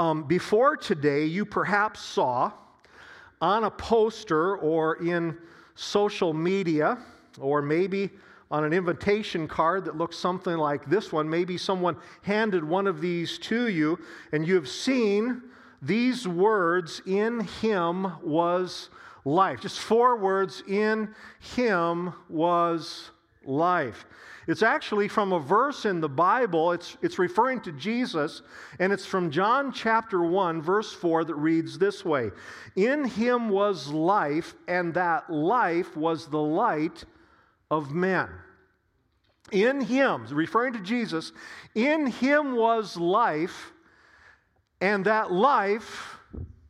Um, before today, you perhaps saw on a poster or in social media, or maybe on an invitation card that looks something like this one. Maybe someone handed one of these to you, and you have seen these words in him was life. Just four words in him was life. It's actually from a verse in the Bible. It's, it's referring to Jesus, and it's from John chapter 1, verse 4, that reads this way In him was life, and that life was the light of men. In him, referring to Jesus, in him was life, and that life,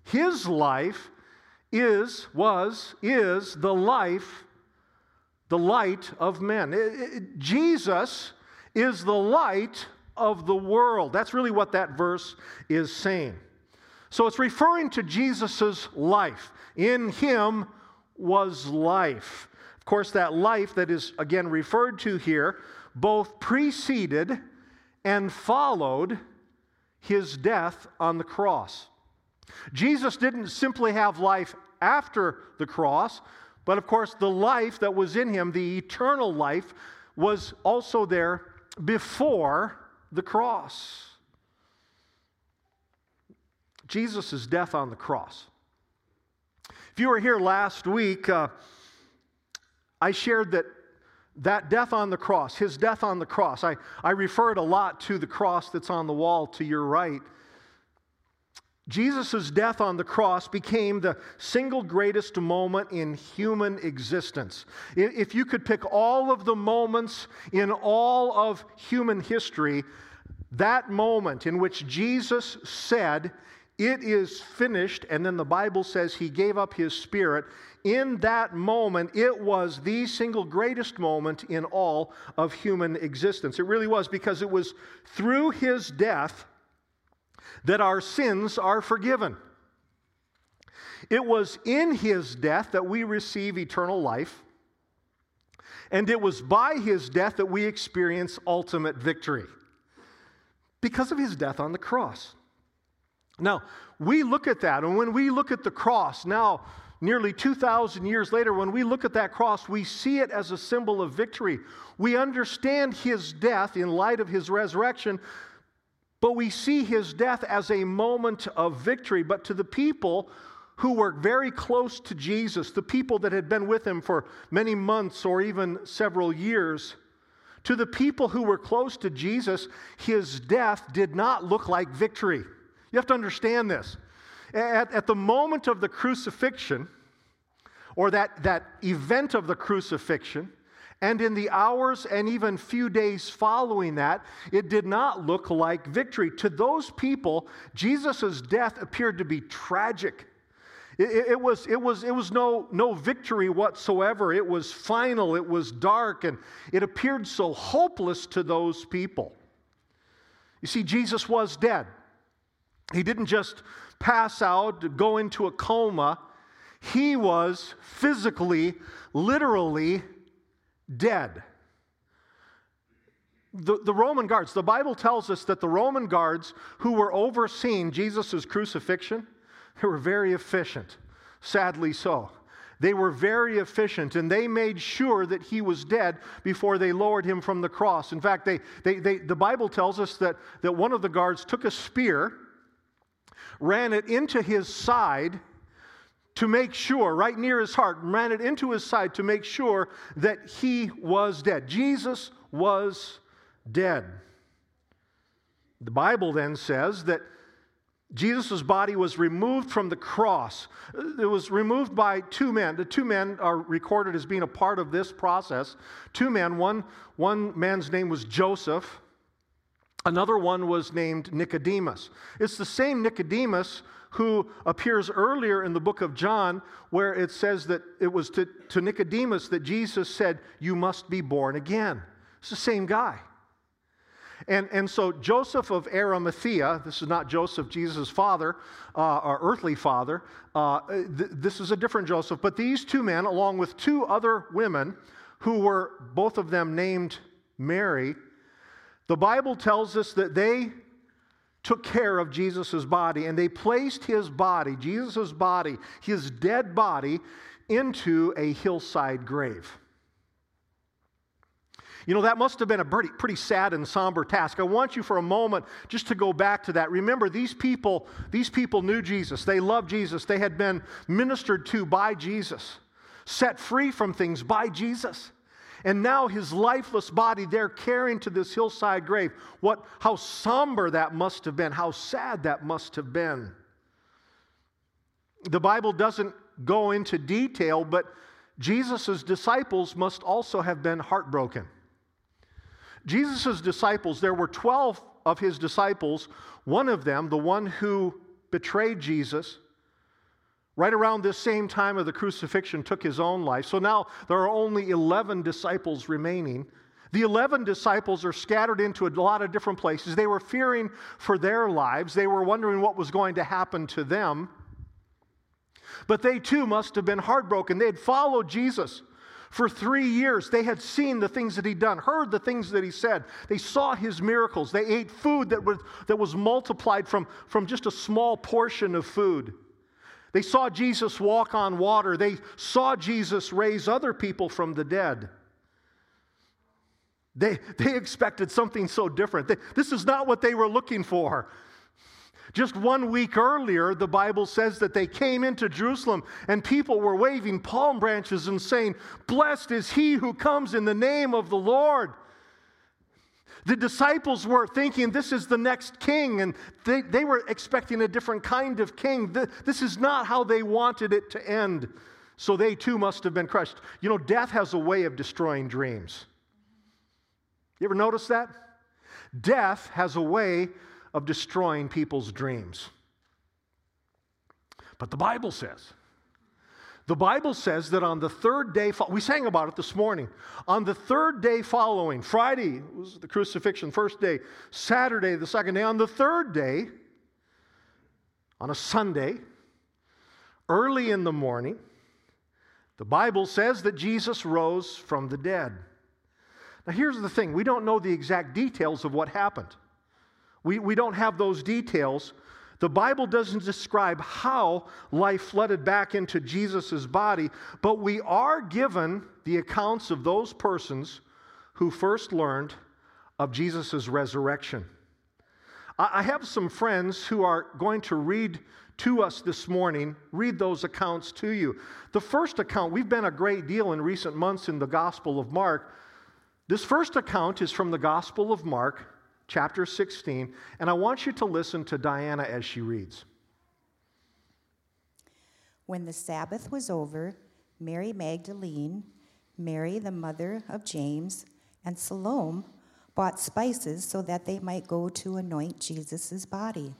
his life, is, was, is the life, the light of men. It, it, Jesus is the light of the world. That's really what that verse is saying. So it's referring to Jesus' life. In him was life. Of course, that life that is again referred to here both preceded and followed his death on the cross. Jesus didn't simply have life after the cross, but of course, the life that was in him, the eternal life, was also there before the cross. Jesus' death on the cross. If you were here last week, uh, I shared that that death on the cross, his death on the cross, I, I referred a lot to the cross that's on the wall to your right. Jesus' death on the cross became the single greatest moment in human existence. If you could pick all of the moments in all of human history, that moment in which Jesus said, It is finished, and then the Bible says he gave up his spirit, in that moment, it was the single greatest moment in all of human existence. It really was because it was through his death that our sins are forgiven. It was in his death that we receive eternal life. And it was by his death that we experience ultimate victory because of his death on the cross. Now, we look at that, and when we look at the cross, now nearly 2,000 years later, when we look at that cross, we see it as a symbol of victory. We understand his death in light of his resurrection, but we see his death as a moment of victory. But to the people who were very close to Jesus, the people that had been with him for many months or even several years, to the people who were close to Jesus, his death did not look like victory. You have to understand this. At, at the moment of the crucifixion, or that, that event of the crucifixion, and in the hours and even few days following that, it did not look like victory. To those people, Jesus' death appeared to be tragic. It, it, was, it, was, it was no, no victory whatsoever. It was final, it was dark, and it appeared so hopeless to those people. You see, Jesus was dead. He didn't just pass out, go into a coma. He was physically, literally dead. The, the Roman guards, the Bible tells us that the Roman guards who were overseeing Jesus' crucifixion, they were very efficient, sadly so. They were very efficient and they made sure that he was dead before they lowered him from the cross. In fact, they, they, they, the Bible tells us that, that one of the guards took a spear ran it into his side to make sure, right near his heart, ran it into his side to make sure that he was dead. Jesus was dead. The Bible then says that Jesus' body was removed from the cross. It was removed by two men. The two men are recorded as being a part of this process. Two men, one, one man's name was Joseph, Another one was named Nicodemus. It's the same Nicodemus who appears earlier in the book of John, where it says that it was to, to Nicodemus that Jesus said, You must be born again. It's the same guy. And, and so Joseph of Arimathea, this is not Joseph, Jesus' father, uh, or earthly father, uh, th- this is a different Joseph, but these two men, along with two other women who were both of them named Mary, the Bible tells us that they took care of Jesus' body and they placed his body, Jesus' body, his dead body, into a hillside grave. You know, that must have been a pretty, pretty sad and somber task. I want you for a moment just to go back to that. Remember, these people, these people knew Jesus. They loved Jesus. They had been ministered to by Jesus, set free from things by Jesus. And now his lifeless body they're carrying to this hillside grave. What how somber that must have been, how sad that must have been. The Bible doesn't go into detail, but Jesus' disciples must also have been heartbroken. Jesus' disciples, there were 12 of his disciples. One of them, the one who betrayed Jesus, right around this same time of the crucifixion, took his own life. So now there are only 11 disciples remaining. The 11 disciples are scattered into a lot of different places. They were fearing for their lives, they were wondering what was going to happen to them. But they too must have been heartbroken. They had followed Jesus. For three years, they had seen the things that he'd done, heard the things that he said. They saw his miracles. They ate food that was, that was multiplied from, from just a small portion of food. They saw Jesus walk on water. They saw Jesus raise other people from the dead. They, they expected something so different. They, this is not what they were looking for. Just one week earlier, the Bible says that they came into Jerusalem and people were waving palm branches and saying, Blessed is he who comes in the name of the Lord. The disciples were thinking this is the next king, and they, they were expecting a different kind of king. This is not how they wanted it to end. So they too must have been crushed. You know, death has a way of destroying dreams. You ever notice that? Death has a way of destroying people's dreams. But the Bible says, the Bible says that on the third day, we sang about it this morning. On the third day following, Friday was the crucifixion, first day, Saturday, the second day. On the third day, on a Sunday, early in the morning, the Bible says that Jesus rose from the dead. Now, here's the thing we don't know the exact details of what happened. We, we don't have those details. The Bible doesn't describe how life flooded back into Jesus' body, but we are given the accounts of those persons who first learned of Jesus' resurrection. I have some friends who are going to read to us this morning, read those accounts to you. The first account, we've been a great deal in recent months in the Gospel of Mark. This first account is from the Gospel of Mark, chapter 16, and I want you to listen to Diana as she reads. When the Sabbath was over, Mary Magdalene, Mary the mother of James, and Salome bought spices so that they might go to anoint Jesus' body.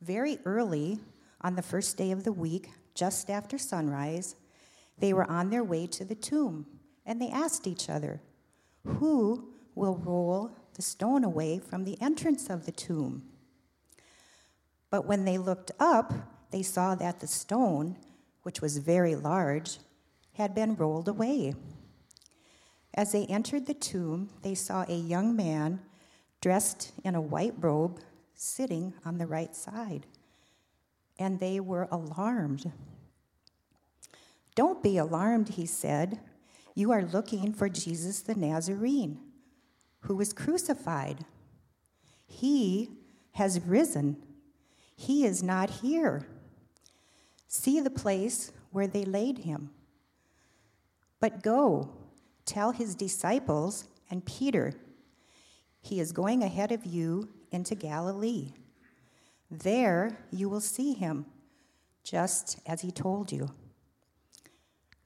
Very early on the first day of the week, just after sunrise, they were on their way to the tomb, and they asked each other, Who will roll the stone away from the entrance of the tomb. But when they looked up, they saw that the stone, which was very large, had been rolled away. As they entered the tomb, they saw a young man dressed in a white robe sitting on the right side, and they were alarmed. Don't be alarmed, he said. You are looking for Jesus the Nazarene who was crucified. He has risen. He is not here. See the place where they laid him. But go, tell his disciples and Peter, he is going ahead of you into Galilee. There you will see him, just as he told you.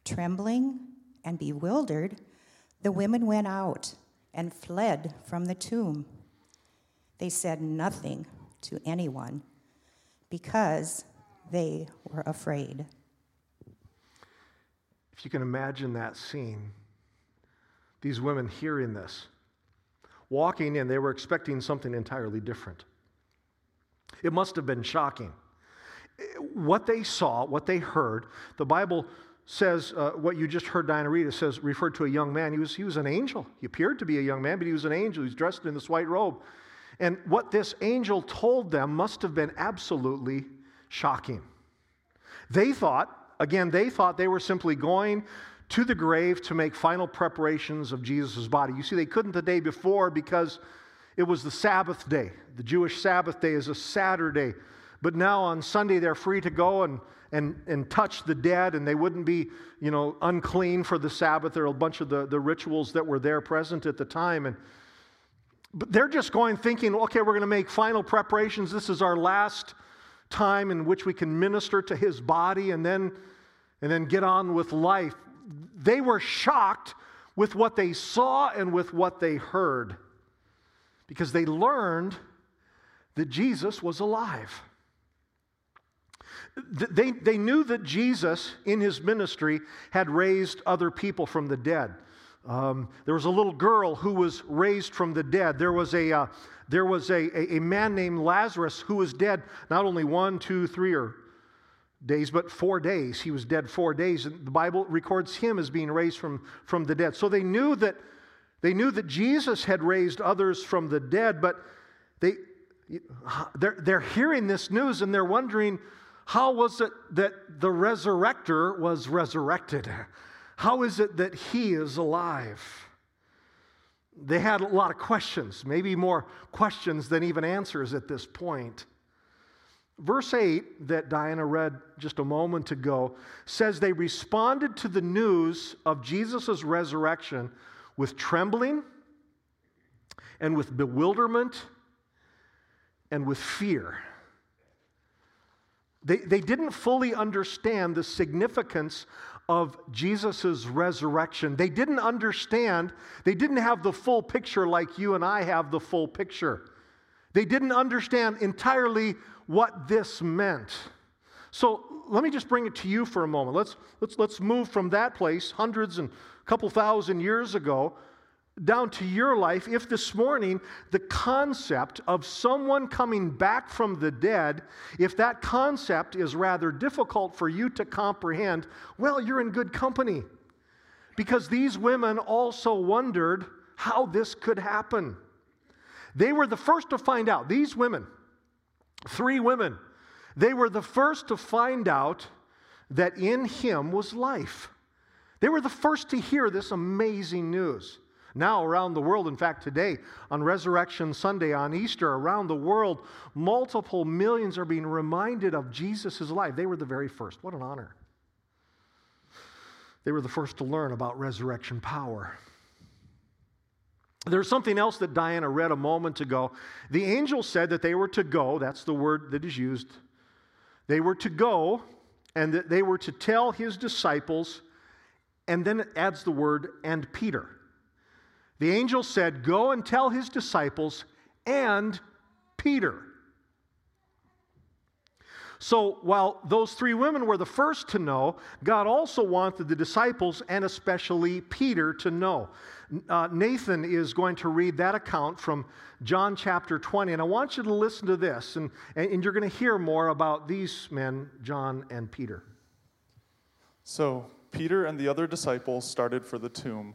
Trembling and bewildered, the women went out and fled from the tomb. They said nothing to anyone because they were afraid. If you can imagine that scene, these women hearing this, walking in, they were expecting something entirely different. It must have been shocking. What they saw, what they heard, the Bible says uh, what you just heard Diana read. It says, referred to a young man. He was, he was an angel. He appeared to be a young man, but he was an angel. He was dressed in this white robe. And what this angel told them must have been absolutely shocking. They thought, again, they thought they were simply going to the grave to make final preparations of Jesus' body. You see, they couldn't the day before because it was the Sabbath day. The Jewish Sabbath day is a Saturday. But now on Sunday, they're free to go and, and, and touch the dead, and they wouldn't be, you know, unclean for the Sabbath. There are a bunch of the, the rituals that were there present at the time. And but they're just going thinking, okay, we're going to make final preparations. This is our last time in which we can minister to his body and then, and then get on with life. They were shocked with what they saw and with what they heard because they learned that Jesus was alive. They, they knew that Jesus, in his ministry, had raised other people from the dead. Um, there was a little girl who was raised from the dead. There was, a, uh, there was a, a, a, man named Lazarus who was dead not only one, two, three, or days, but four days. He was dead four days. And the Bible records him as being raised from, from the dead. So they knew that they knew that Jesus had raised others from the dead, but they, they're, they're hearing this news and they're wondering how was it that the resurrector was resurrected? How is it that he is alive? They had a lot of questions, maybe more questions than even answers at this point. Verse 8 that Diana read just a moment ago says they responded to the news of Jesus' resurrection with trembling and with bewilderment and with fear. They, they didn't fully understand the significance of Jesus' resurrection. They didn't understand, they didn't have the full picture like you and I have the full picture. They didn't understand entirely what this meant. So let me just bring it to you for a moment. Let's, let's, let's move from that place, hundreds and a couple thousand years ago, down to your life if this morning the concept of someone coming back from the dead, if that concept is rather difficult for you to comprehend, well, you're in good company. Because these women also wondered how this could happen. They were the first to find out, these women, three women, they were the first to find out that in him was life. They were the first to hear this amazing news. Now, around the world, in fact, today, on Resurrection Sunday, on Easter, around the world, multiple millions are being reminded of Jesus' life. They were the very first. What an honor. They were the first to learn about resurrection power. There's something else that Diana read a moment ago. The angel said that they were to go, that's the word that is used. They were to go, and that they were to tell his disciples, and then it adds the word, and Peter. The angel said, Go and tell his disciples and Peter. So while those three women were the first to know, God also wanted the disciples and especially Peter to know. Uh, Nathan is going to read that account from John chapter 20, and I want you to listen to this, and, and you're going to hear more about these men, John and Peter. So Peter and the other disciples started for the tomb.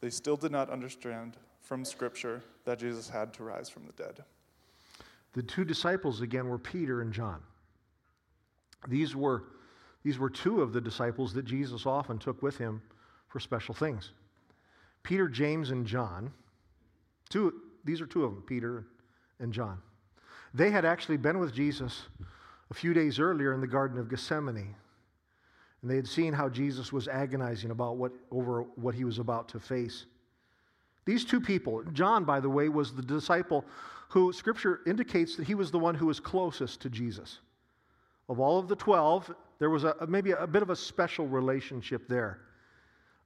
They still did not understand from Scripture that Jesus had to rise from the dead. The two disciples again were Peter and John. These were, these were two of the disciples that Jesus often took with him for special things. Peter, James, and John. Two, these are two of them, Peter and John. They had actually been with Jesus a few days earlier in the Garden of Gethsemane. And they had seen how Jesus was agonizing about what, over what he was about to face. These two people, John, by the way, was the disciple who Scripture indicates that he was the one who was closest to Jesus. Of all of the 12, there was a, maybe a bit of a special relationship there.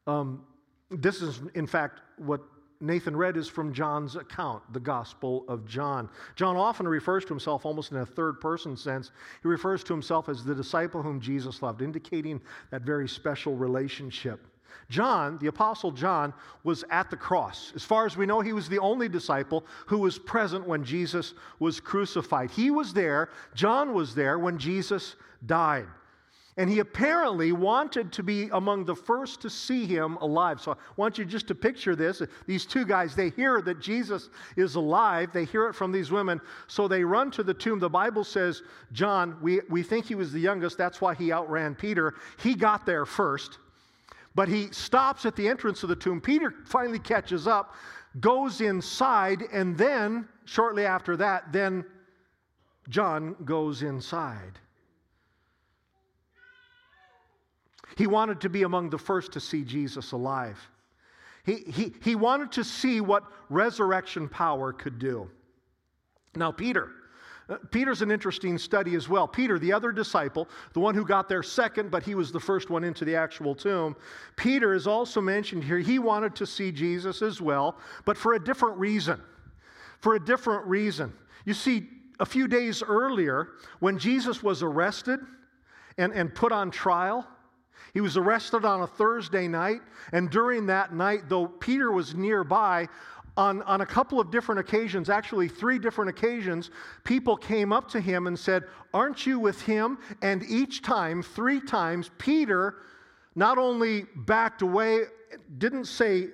Um, this is, in fact, what Nathan read is from John's account, the Gospel of John. John often refers to himself almost in a third person sense. He refers to himself as the disciple whom Jesus loved, indicating that very special relationship. John, the Apostle John, was at the cross. As far as we know, he was the only disciple who was present when Jesus was crucified. He was there, John was there when Jesus died. And he apparently wanted to be among the first to see him alive. So I want you just to picture this. These two guys, they hear that Jesus is alive. They hear it from these women. So they run to the tomb. The Bible says, John, we, we think he was the youngest. That's why he outran Peter. He got there first. But he stops at the entrance of the tomb. Peter finally catches up, goes inside, and then, shortly after that, then John goes inside. He wanted to be among the first to see Jesus alive. He, he, he wanted to see what resurrection power could do. Now, Peter, uh, Peter's an interesting study as well. Peter, the other disciple, the one who got there second, but he was the first one into the actual tomb. Peter is also mentioned here. He wanted to see Jesus as well, but for a different reason. For a different reason. You see, a few days earlier, when Jesus was arrested and, and put on trial, he was arrested on a Thursday night, and during that night, though Peter was nearby, on, on a couple of different occasions, actually three different occasions, people came up to him and said, Aren't you with him? And each time, three times, Peter not only backed away, didn't say,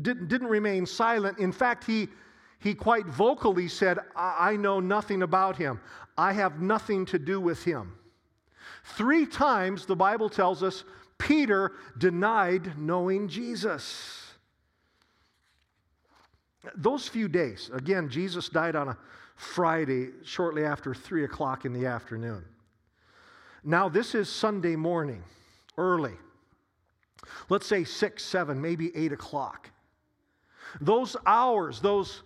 didn't, didn't remain silent. In fact, he, he quite vocally said, I, I know nothing about him. I have nothing to do with him. Three times, the Bible tells us, Peter denied knowing Jesus. Those few days, again, Jesus died on a Friday shortly after 3 o'clock in the afternoon. Now, this is Sunday morning, early. Let's say 6, 7, maybe 8 o'clock. Those hours, those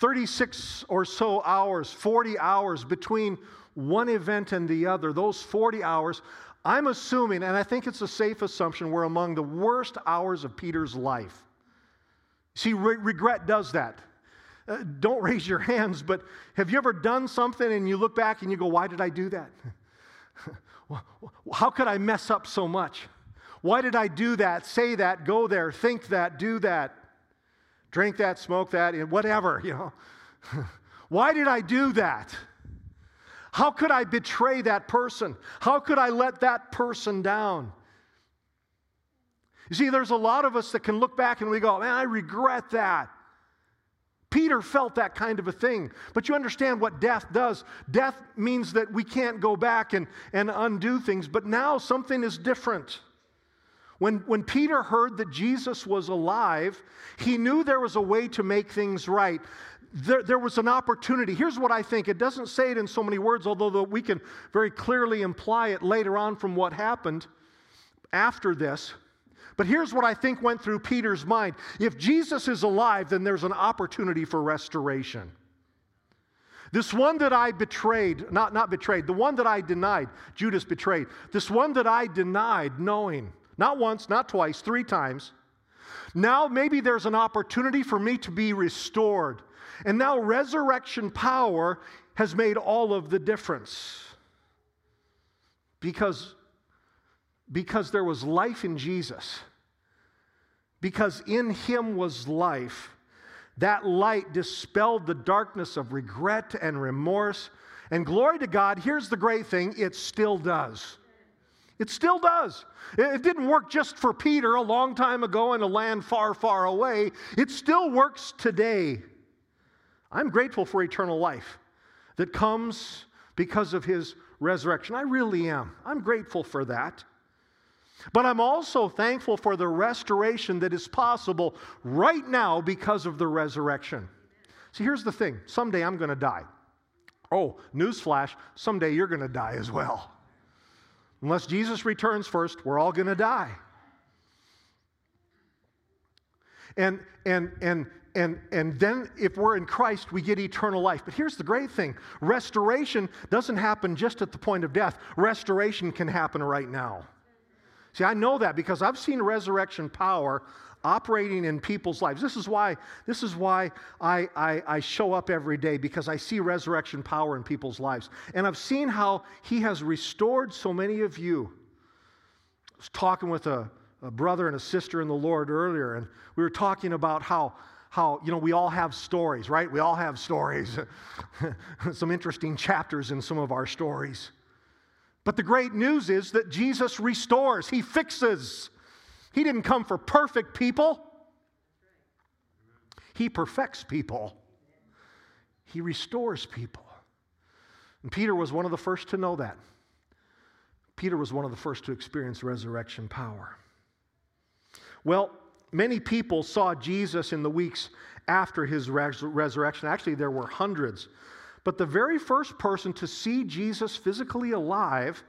36 or so hours, 40 hours between one event and the other, those 40 hours, I'm assuming, and I think it's a safe assumption, were among the worst hours of Peter's life. See, re- regret does that. Uh, don't raise your hands, but have you ever done something and you look back and you go, Why did I do that? How could I mess up so much? Why did I do that, say that, go there, think that, do that, drink that, smoke that, whatever, you know? Why did I do that? How could I betray that person? How could I let that person down? You see, there's a lot of us that can look back and we go, man, I regret that. Peter felt that kind of a thing. But you understand what death does. Death means that we can't go back and, and undo things. But now something is different. When, when Peter heard that Jesus was alive, he knew there was a way to make things right. There, there, was an opportunity. Here's what I think. It doesn't say it in so many words, although we can very clearly imply it later on from what happened after this. But here's what I think went through Peter's mind if Jesus is alive, then there's an opportunity for restoration. This one that I betrayed, not, not betrayed, the one that I denied, Judas betrayed, this one that I denied knowing, not once, not twice, three times. Now maybe there's an opportunity for me to be restored. And now resurrection power has made all of the difference. Because because there was life in Jesus. Because in him was life. That light dispelled the darkness of regret and remorse. And glory to God, here's the great thing it still does. It still does. It didn't work just for Peter a long time ago in a land far, far away. It still works today. I'm grateful for eternal life that comes because of his resurrection. I really am. I'm grateful for that. But I'm also thankful for the restoration that is possible right now because of the resurrection. See, here's the thing someday I'm going to die. Oh, newsflash, someday you're going to die as well. Unless Jesus returns first, we're all going to die. And, and, and, and, and then if we're in Christ, we get eternal life. But here's the great thing restoration doesn't happen just at the point of death, restoration can happen right now. See, I know that because I've seen resurrection power operating in people's lives. This is why, this is why I, I, I show up every day because I see resurrection power in people's lives. And I've seen how He has restored so many of you. I was talking with a, a brother and a sister in the Lord earlier, and we were talking about how how, you know, we all have stories, right? We all have stories. some interesting chapters in some of our stories. But the great news is that Jesus restores, He fixes. He didn't come for perfect people, He perfects people, He restores people. And Peter was one of the first to know that. Peter was one of the first to experience resurrection power. Well, many people saw Jesus in the weeks after his res- resurrection. Actually, there were hundreds. But the very first person to see Jesus physically alive,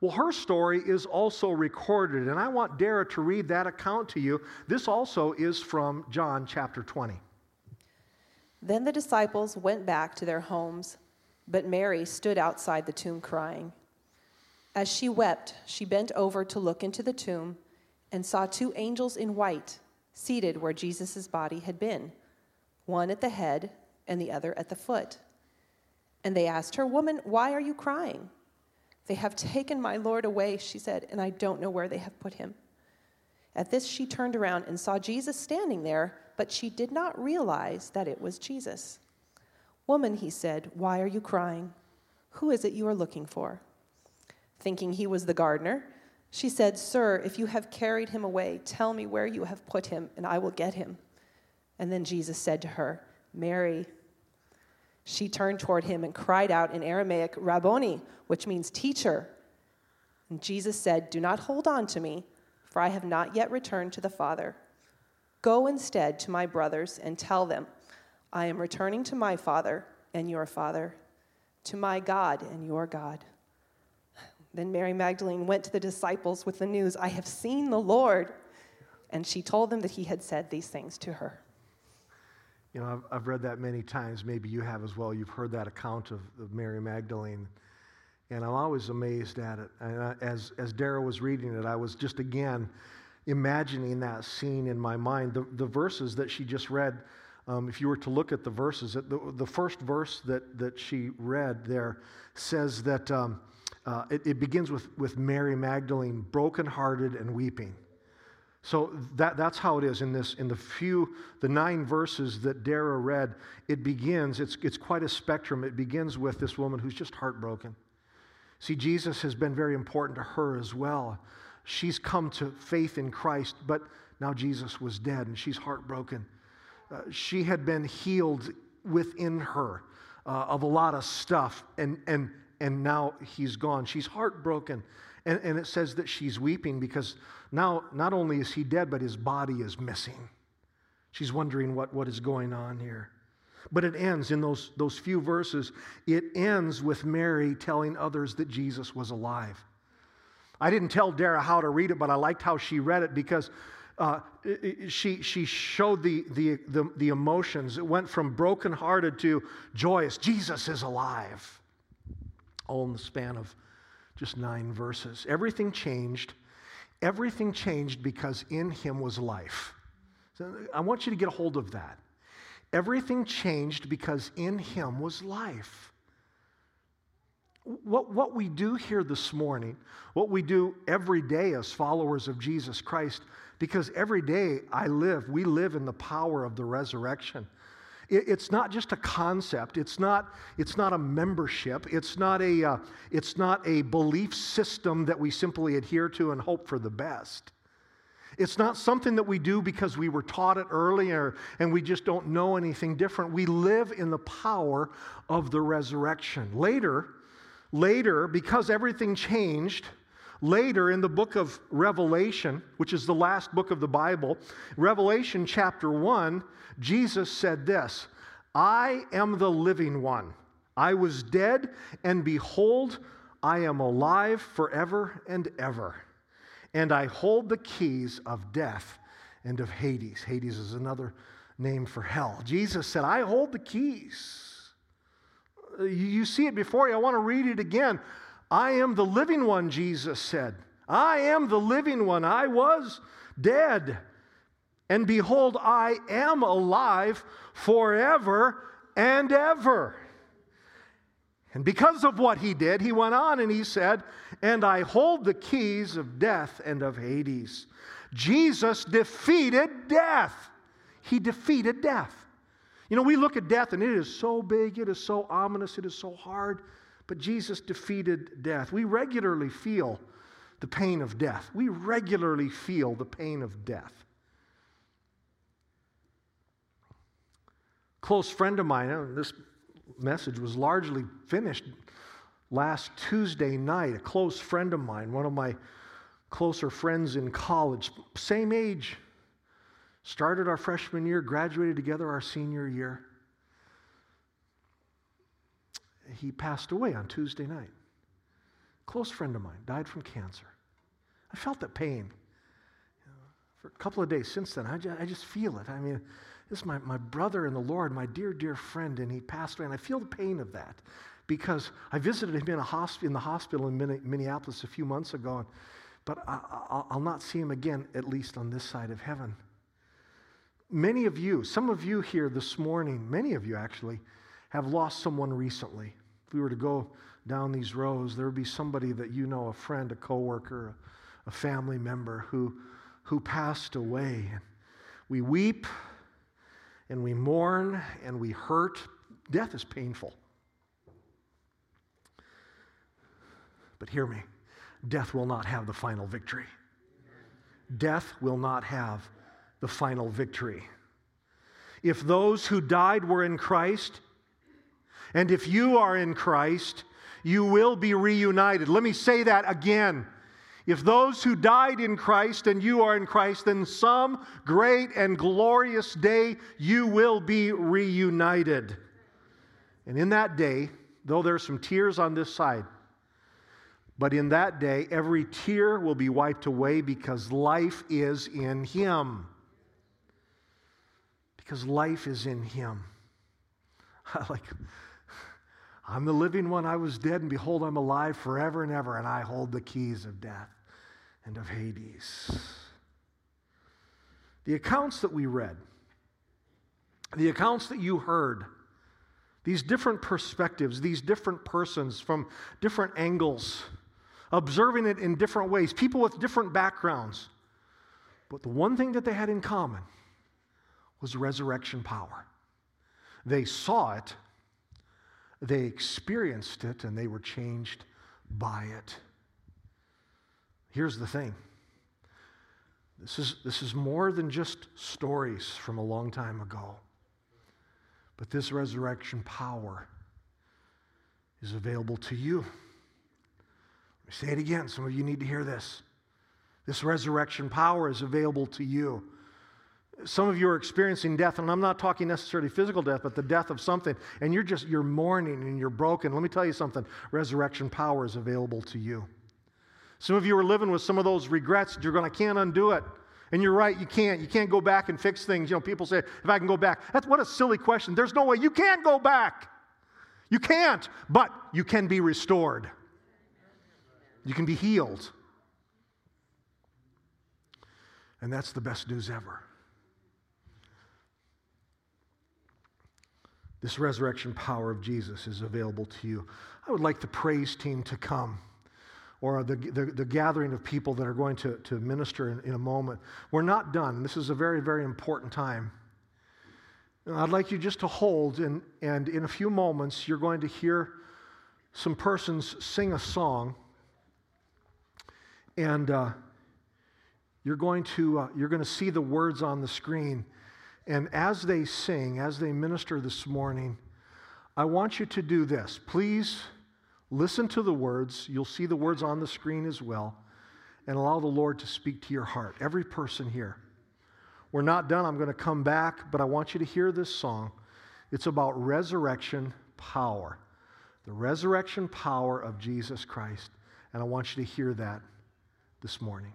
well, her story is also recorded. And I want Dara to read that account to you. This also is from John chapter 20. Then the disciples went back to their homes, but Mary stood outside the tomb crying. As she wept, she bent over to look into the tomb and saw two angels in white seated where Jesus' body had been, one at the head and the other at the foot. And they asked her, Woman, why are you crying? They have taken my Lord away, she said, and I don't know where they have put him. At this, she turned around and saw Jesus standing there, but she did not realize that it was Jesus. Woman, he said, why are you crying? Who is it you are looking for? Thinking he was the gardener, she said, Sir, if you have carried him away, tell me where you have put him, and I will get him. And then Jesus said to her, Mary. She turned toward him and cried out in Aramaic, Rabboni, which means teacher. And Jesus said, Do not hold on to me, for I have not yet returned to the Father. Go instead to my brothers and tell them, I am returning to my Father and your Father, to my God and your God. Then Mary Magdalene went to the disciples with the news, I have seen the Lord. And she told them that he had said these things to her. You know, I've, I've read that many times. Maybe you have as well. You've heard that account of, of Mary Magdalene. And I'm always amazed at it. And I, as, as Dara was reading it, I was just again imagining that scene in my mind. The, the verses that she just read, um, if you were to look at the verses, the, the first verse that, that she read there says that. Um, uh, it, it, begins with, with Mary Magdalene, brokenhearted and weeping. So that, that's how it is in this, in the few, the nine verses that Dara read. It begins, it's, it's quite a spectrum. It begins with this woman who's just heartbroken. See, Jesus has been very important to her as well. She's come to faith in Christ, but now Jesus was dead and she's heartbroken. Uh, she had been healed within her uh, of a lot of stuff, and, and and now he's gone. She's heartbroken. And, and it says that she's weeping because now not only is he dead, but his body is missing. She's wondering what, what is going on here. But it ends in those, those few verses, it ends with Mary telling others that Jesus was alive. I didn't tell Dara how to read it, but I liked how she read it because uh, she, she showed the, the, the, the emotions. It went from brokenhearted to joyous. Jesus is alive all in the span of just nine verses. Everything changed. Everything changed because in him was life. So I want you to get a hold of that. Everything changed because in him was life. What, what we do here this morning, what we do every day as followers of Jesus Christ, because every day I live, we live in the power of the resurrection. It's not just a concept. It's not, it's not a membership. It's not a, uh, it's not a belief system that we simply adhere to and hope for the best. It's not something that we do because we were taught it earlier and we just don't know anything different. We live in the power of the resurrection. Later, later, because everything changed, later in the book of Revelation, which is the last book of the Bible, Revelation chapter 1, Jesus said this I am the living one. I was dead, and behold, I am alive forever and ever. And I hold the keys of death and of Hades. Hades is another name for hell. Jesus said, I hold the keys. You see it before you. I want to read it again. I am the living one, Jesus said. I am the living one. I was dead And behold, I am alive forever and ever. And because of what he did, he went on and he said, And I hold the keys of death and of Hades. Jesus defeated death. He defeated death. You know, we look at death and it is so big, it is so ominous, it is so hard, but Jesus defeated death. We regularly feel the pain of death. We regularly feel the pain of death. Close friend of mine, uh, this message was largely finished last Tuesday night. A close friend of mine, one of my closer friends in college, same age, started our freshman year, graduated together our senior year. He passed away on Tuesday night. Close friend of mine died from cancer. I felt that pain. For a couple of days since then, I just, I just feel it. I mean, this is my, my brother in the Lord, my dear, dear friend, and he passed away. And I feel the pain of that because I visited him in, a hosp- in the hospital in Minneapolis a few months ago, but I, will not see him again, at least on this side of heaven. Many of you, some of you here this morning, many of you actually, have lost someone recently. If we were to go down these rows, there would be somebody that you know, a friend, a coworker, a family member who, who passed away. We weep and we mourn and we hurt. Death is painful. But hear me death will not have the final victory. Death will not have the final victory. If those who died were in Christ, and if you are in Christ, you will be reunited. Let me say that again. If those who died in Christ and you are in Christ, then some great and glorious day you will be reunited. And in that day, though there's some tears on this side, but in that day, every tear will be wiped away because life is in Him. Because life is in Him. like, I'm the living one. I was dead, and behold, I'm alive forever and ever, and I hold the keys of death and of Hades. The accounts that we read, the accounts that you heard, these different perspectives, these different persons from different angles, observing it in different ways, people with different backgrounds. But the one thing that they had in common was resurrection power. They saw it, they experienced it, and they were changed by it. Here's the thing this is, this is more than just stories from a long time ago, but this resurrection power is available to you. Let me say it again. Some of you need to hear this. This resurrection power is available to you. Some of you are experiencing death, and I'm not talking necessarily physical death, but the death of something, and you're just you're mourning and you're broken. Let me tell you something. Resurrection power is available to you. Some of you are living with some of those regrets you're going, I can't undo it. And you're right, you can't. You can't go back and fix things. You know, people say, if I can go back. That's what a silly question. There's no way. You can't go back. You can't, but you can be restored. You can be healed. And that's the best news ever. This resurrection power of Jesus is available to you. I would like the praise team to come or the, the, the, gathering of people that are going to, to minister in, in a moment. We're not done. This is a very, very important time. And I'd like you just to hold, and, and in a few moments, you're going to hear some persons sing a song. And uh, you're, going to, uh, you're going to see the words on the screen. And as they sing, as they minister this morning, I want you to do this. Please Listen to the words. You'll see the words on the screen as well. And allow the Lord to speak to your heart. Every person here. We're not done. I'm going to come back, but I want you to hear this song. It's about resurrection power. The resurrection power of Jesus Christ. And I want you to hear that this morning.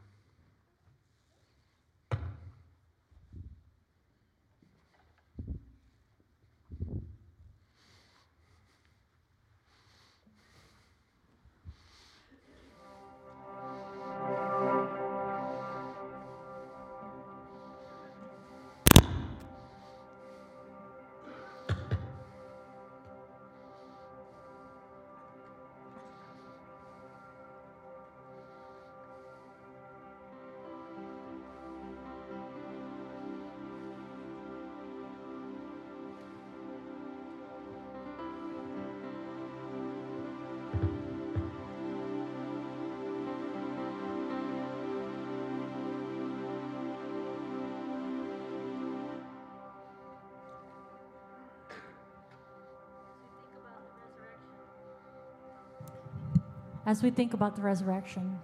as we think about the resurrection,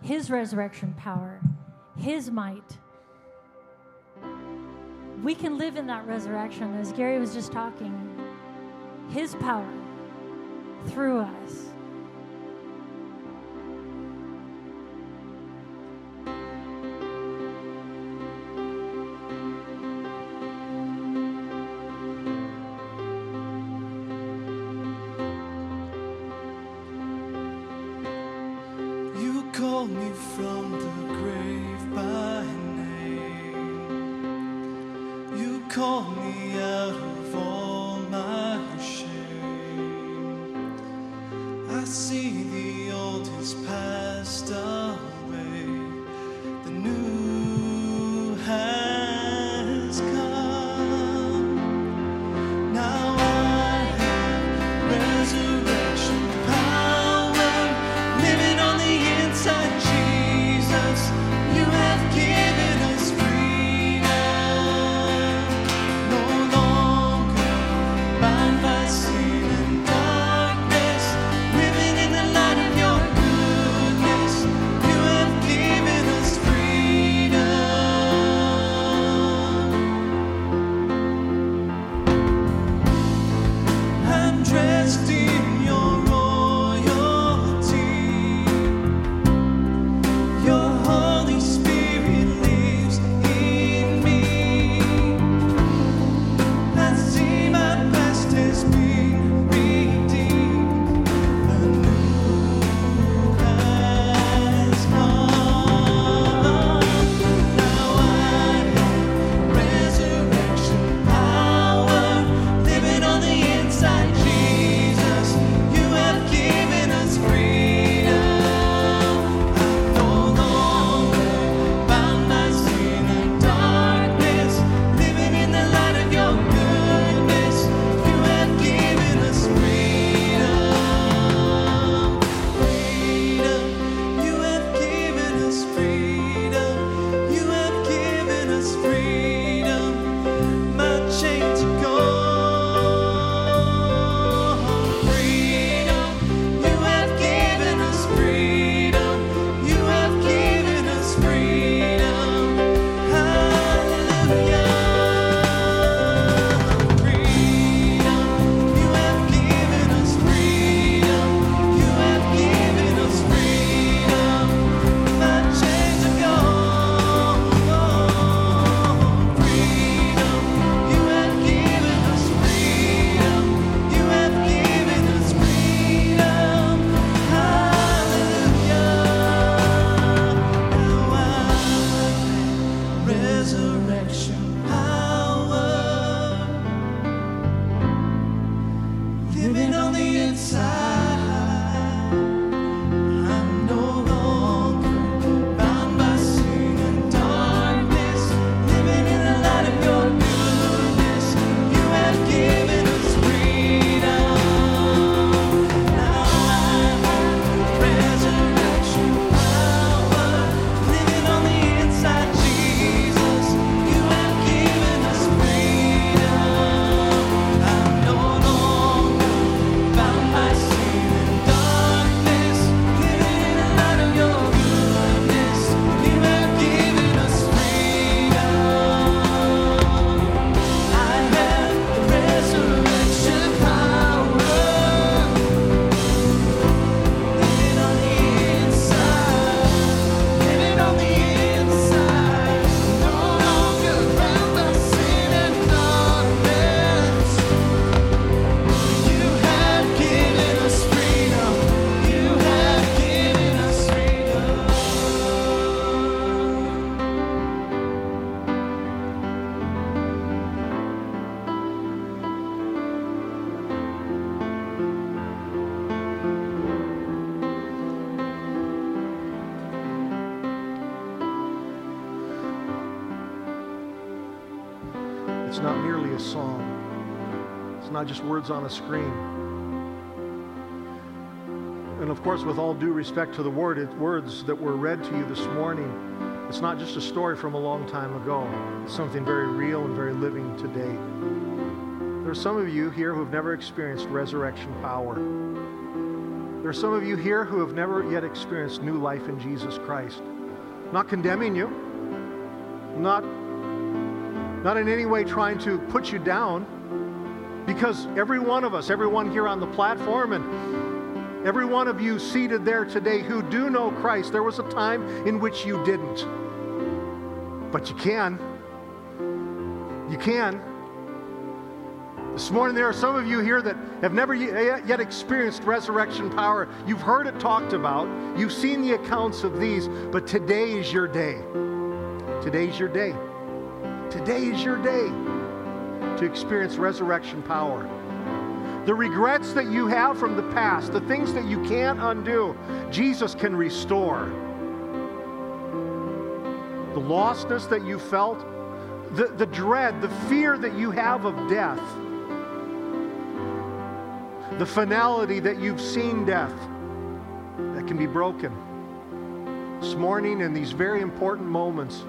His resurrection power, His might. We can live in that resurrection, as Gary was just talking, His power through us. not just words on a screen. And of course, with all due respect to the word, it, words that were read to you this morning, it's not just a story from a long time ago. It's something very real and very living today. There are some of you here who have never experienced resurrection power. There are some of you here who have never yet experienced new life in Jesus Christ. Not condemning you, not, not in any way trying to put you down, because every one of us, everyone here on the platform, and every one of you seated there today who do know Christ, there was a time in which you didn't. But you can. You can. This morning, there are some of you here that have never eh, yet experienced resurrection power. You've heard it talked about, you've seen the accounts of these, but today is your day. Today's your day. Today is your day to experience resurrection power. The regrets that you have from the past, the things that you can't undo, Jesus can restore. The lostness that you felt, the, the dread, the fear that you have of death the finality that you've seen death that can be broken. This morning, in these very important moments,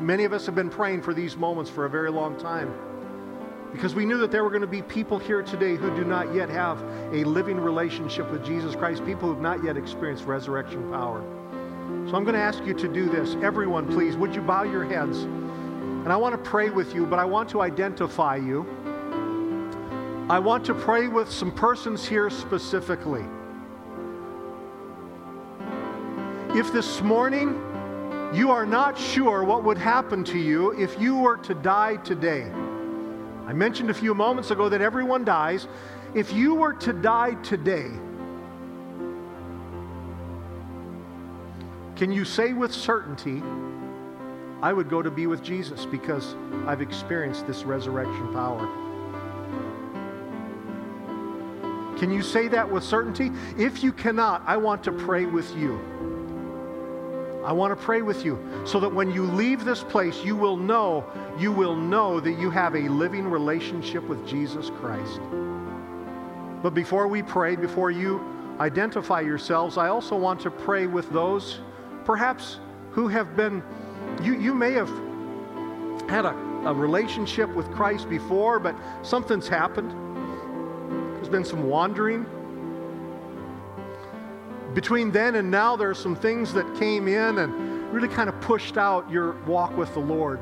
many of us have been praying for these moments for a very long time because we knew that there were going to be people here today who do not yet have a living relationship with Jesus Christ, people who have not yet experienced resurrection power. So I'm going to ask you to do this. Everyone, please, would you bow your heads? And I want to pray with you, but I want to identify you. I want to pray with some persons here specifically. If this morning you are not sure what would happen to you if you were to die today, I mentioned a few moments ago that everyone dies. If you were to die today, can you say with certainty, I would go to be with Jesus because I've experienced this resurrection power? Can you say that with certainty? If you cannot, I want to pray with you. I want to pray with you so that when you leave this place, you will know, you will know that you have a living relationship with Jesus Christ. But before we pray, before you identify yourselves, I also want to pray with those perhaps who have been, you, you may have had a, a relationship with Christ before, but something's happened There's been some wandering. Between then and now, there are some things that came in and really kind of pushed out your walk with the Lord.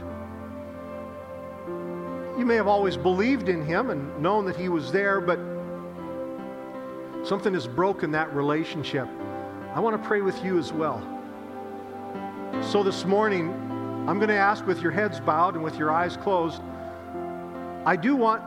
You may have always believed in Him and known that He was there, but something has broken that relationship. I want to pray with you as well. So this morning, I'm going to ask with your heads bowed and with your eyes closed. I do want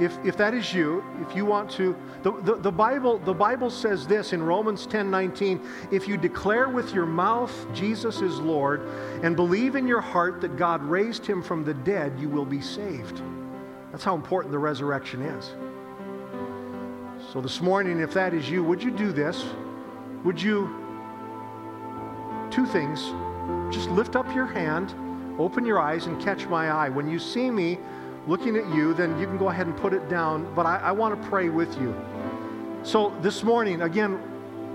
if, if that is you, if you want to, the, the, the, Bible, the Bible says this in Romans 10 19, if you declare with your mouth Jesus is Lord and believe in your heart that God raised him from the dead, you will be saved. That's how important the resurrection is. So this morning, if that is you, would you do this? Would you, two things, just lift up your hand, open your eyes, and catch my eye. When you see me, looking at you, then you can go ahead and put it down. But I, I want to pray with you. So this morning, again,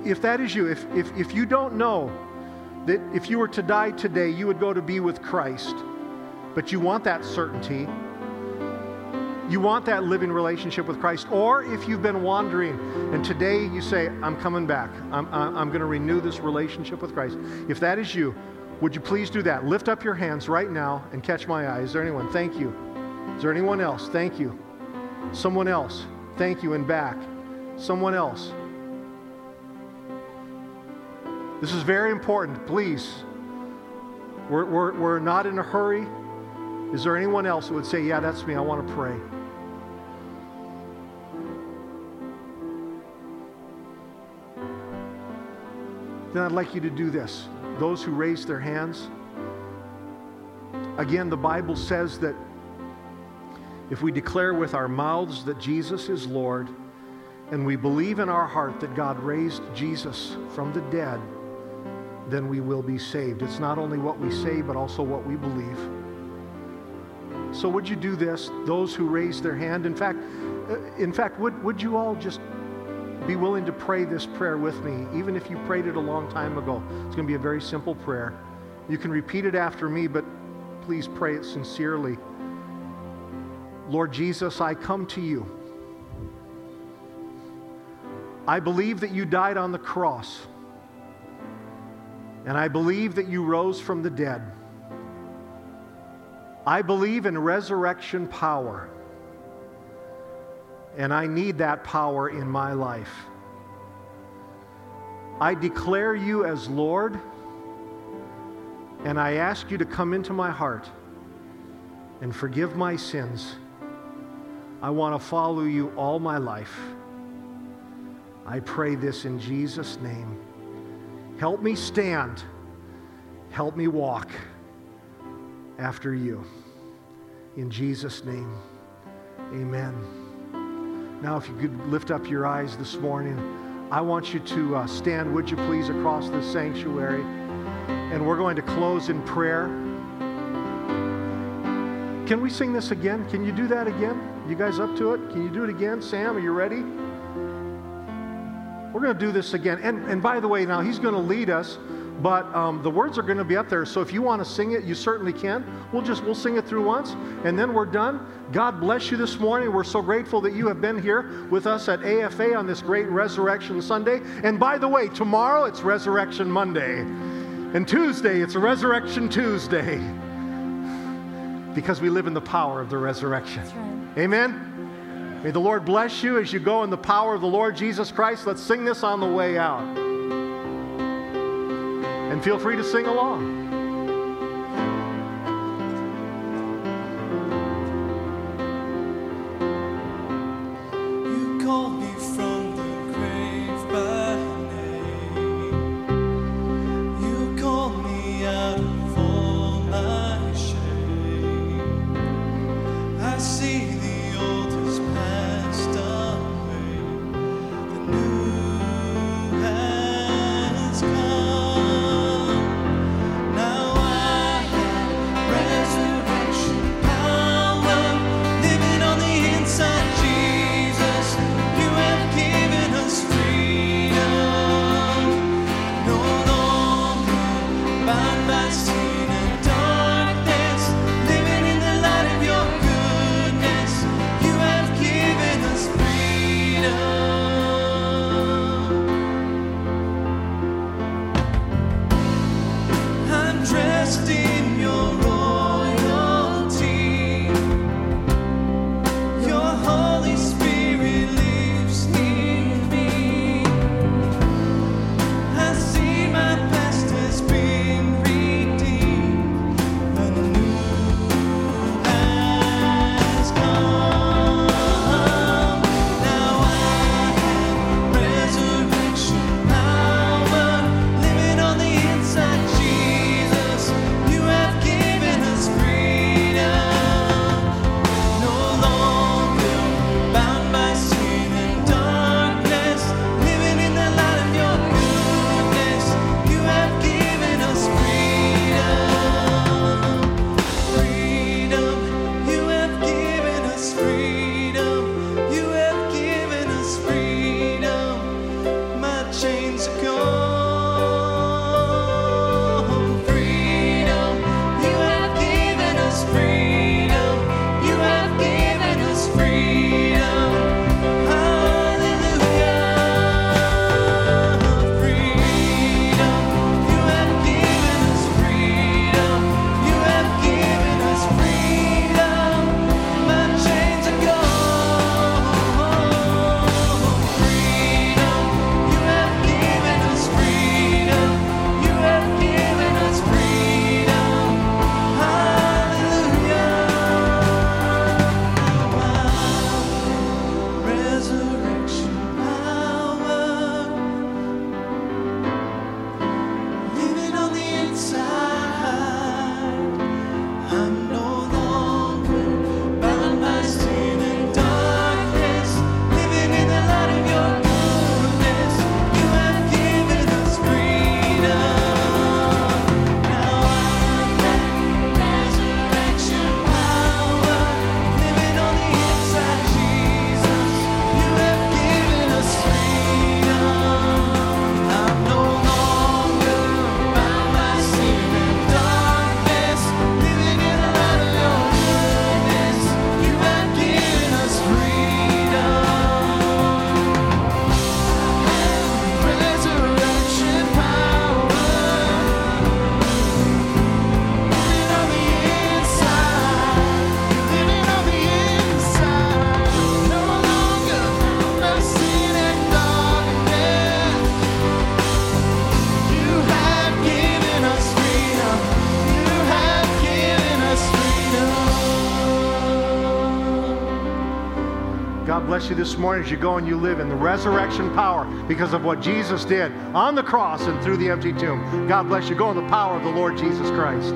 if that is you, if, if, if you don't know that if you were to die today, you would go to be with Christ, but you want that certainty, you want that living relationship with Christ, or if you've been wandering and today you say, I'm coming back, I'm, I'm going to renew this relationship with Christ, if that is you, would you please do that? Lift up your hands right now and catch my eye. Is there anyone? Thank you. Is there anyone else? Thank you. Someone else? Thank you. And back. Someone else? This is very important. Please. We're, we're, we're not in a hurry. Is there anyone else that would say, Yeah, that's me. I want to pray? Then I'd like you to do this. Those who raise their hands. Again, the Bible says that if we declare with our mouths that Jesus is Lord and we believe in our heart that God raised Jesus from the dead, then we will be saved. It's not only what we say, but also what we believe. So would you do this? Those who raise their hand, in fact, uh, in fact, would, would you all just be willing to pray this prayer with me, even if you prayed it a long time ago? It's going to be a very simple prayer. You can repeat it after me, but please pray it sincerely. Lord Jesus, I come to you. I believe that you died on the cross. And I believe that you rose from the dead. I believe in resurrection power. And I need that power in my life. I declare you as Lord, and I ask you to come into my heart and forgive my sins. I want to follow you all my life. I pray this in Jesus' name. Help me stand. Help me walk after you. In Jesus' name, amen. Now, if you could lift up your eyes this morning, I want you to uh, stand, would you please, across the sanctuary. And we're going to close in prayer. Can we sing this again? Can you do that again? You guys up to it? Can you do it again? Sam, are you ready? We're going to do this again. And, and by the way, now he's going to lead us, but um, the words are going to be up there. So if you want to sing it, you certainly can. We'll just we'll sing it through once, and then we're done. God bless you this morning. We're so grateful that you have been here with us at AFA on this great Resurrection Sunday. And by the way, tomorrow it's Resurrection Monday, and Tuesday it's Resurrection Tuesday, because we live in the power of the resurrection. Right. Amen. May the Lord bless you as you go in the power of the Lord Jesus Christ. Let's sing this on the way out. And feel free to sing along. I'm morning as you go and you live in the resurrection power because of what Jesus did on the cross and through the empty tomb. God bless you. Go in the power of the Lord Jesus Christ.